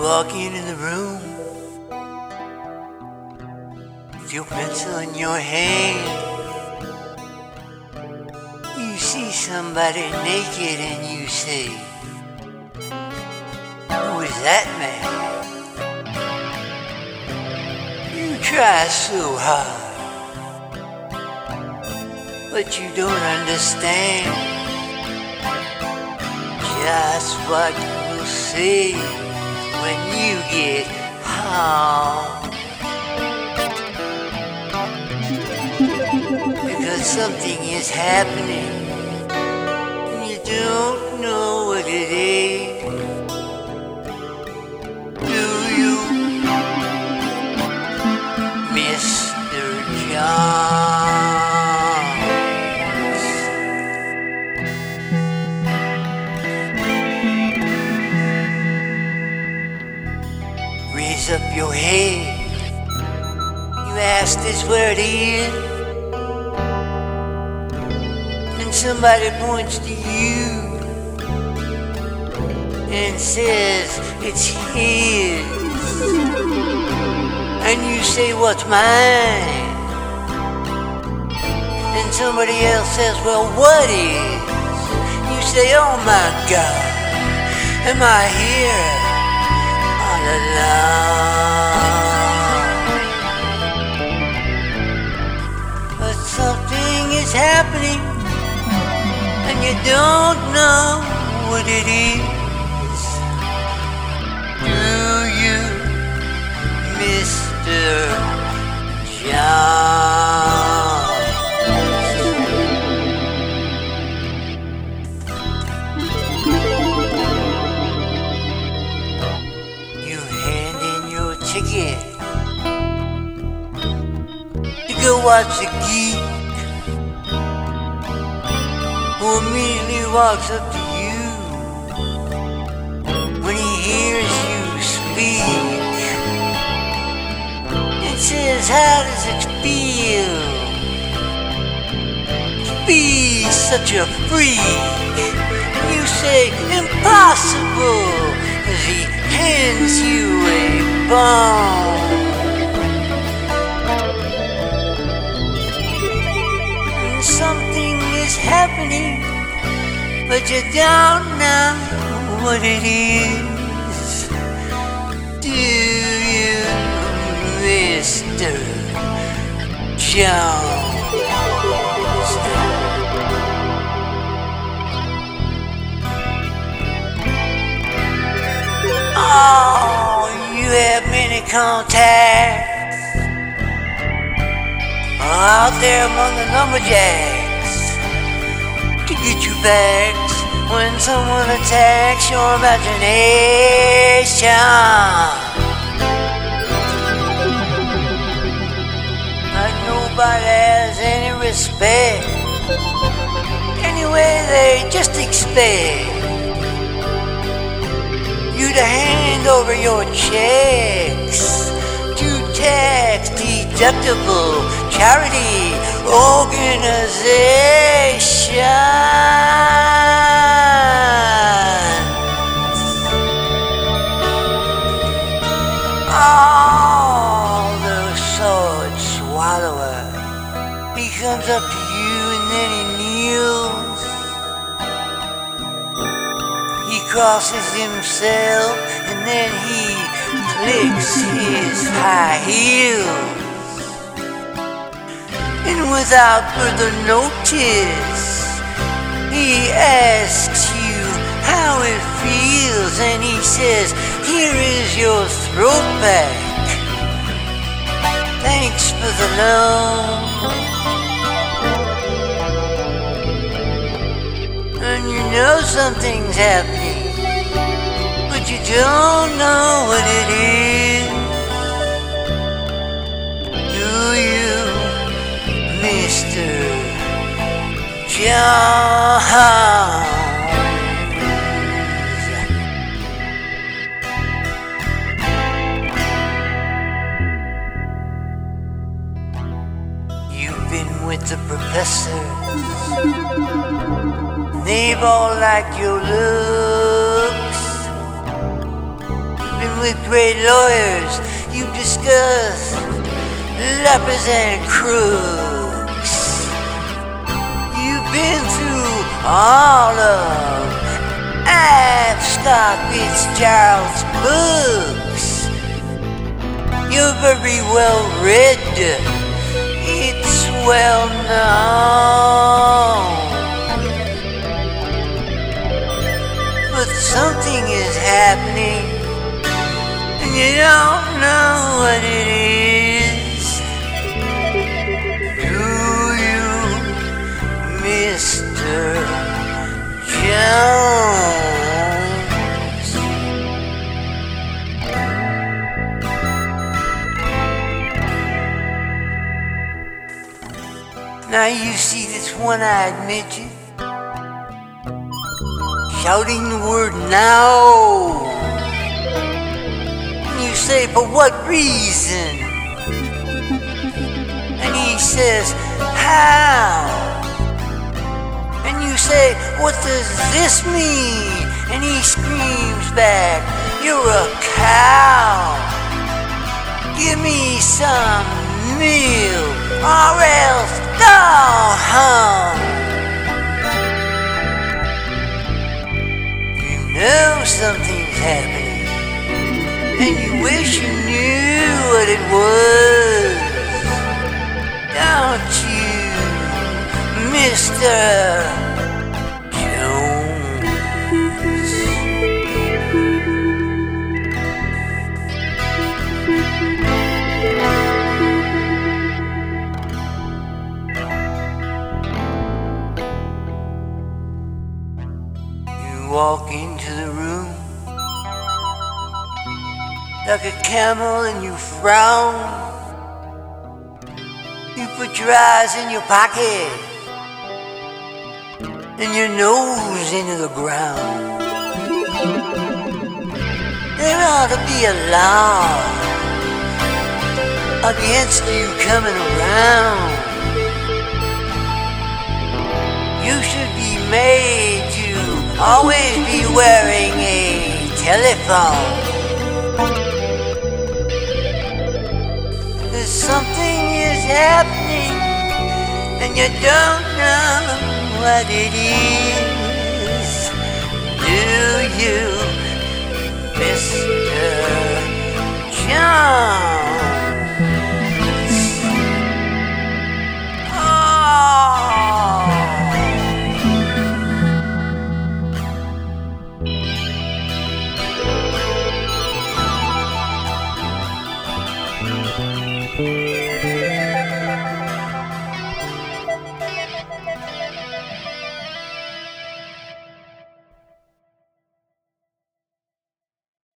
walk into the room with your pencil in your hand. You see somebody naked and you say, Who is that man? You try so hard, but you don't understand just what you will say when you get home. Because something is happening and you don't know what it is. Do you, Mr. Jones? Head. You ask this where it is. And somebody points to you and says it's his. And you say, What's mine? And somebody else says, Well, what is? You say, Oh my God, am I here But something is happening, and you don't know what it is. Do you, Mr. Jones? Watch the geek who immediately walks up to you when he hears you speak and says, How does it feel to be such a freak? You say, Impossible! as he hands you a bone. But you don't know what it is. Do you, Mr. Jones? Oh, you have many contacts out there among the lumberjacks get you facts when someone attacks your imagination. Like nobody has any respect. Anyway, they just expect you to hand over your checks to tax deductible charity organization. Oh, the sword swallower. He comes up to you and then he kneels. He crosses himself and then he clicks his high heels. And without further notice, he asks you how it feels and he says, Here is your throat back. Thanks for the loan. And you know something's happening, but you don't know what it is. You've been with the professor. They've all liked your looks. You've been with great lawyers, you discuss lepers and crooks. Through all of F. Scott Fitzgerald's books. You're very well read. It's well known. But something is happening, and you don't know what it is. Now you see this one-eyed midget shouting the word now. And you say, for what reason? And he says, how? And you say, what does this mean? And he screams back, you're a cow. Give me some milk or else happening, and you wish you knew what it was. Don't you, Mr. Jones? You walk into the room like a camel and you frown. You put your eyes in your pocket and your nose into the ground. There ought to be a law against you coming around. You should be made to always be wearing a telephone. Something is happening and you don't know what it is.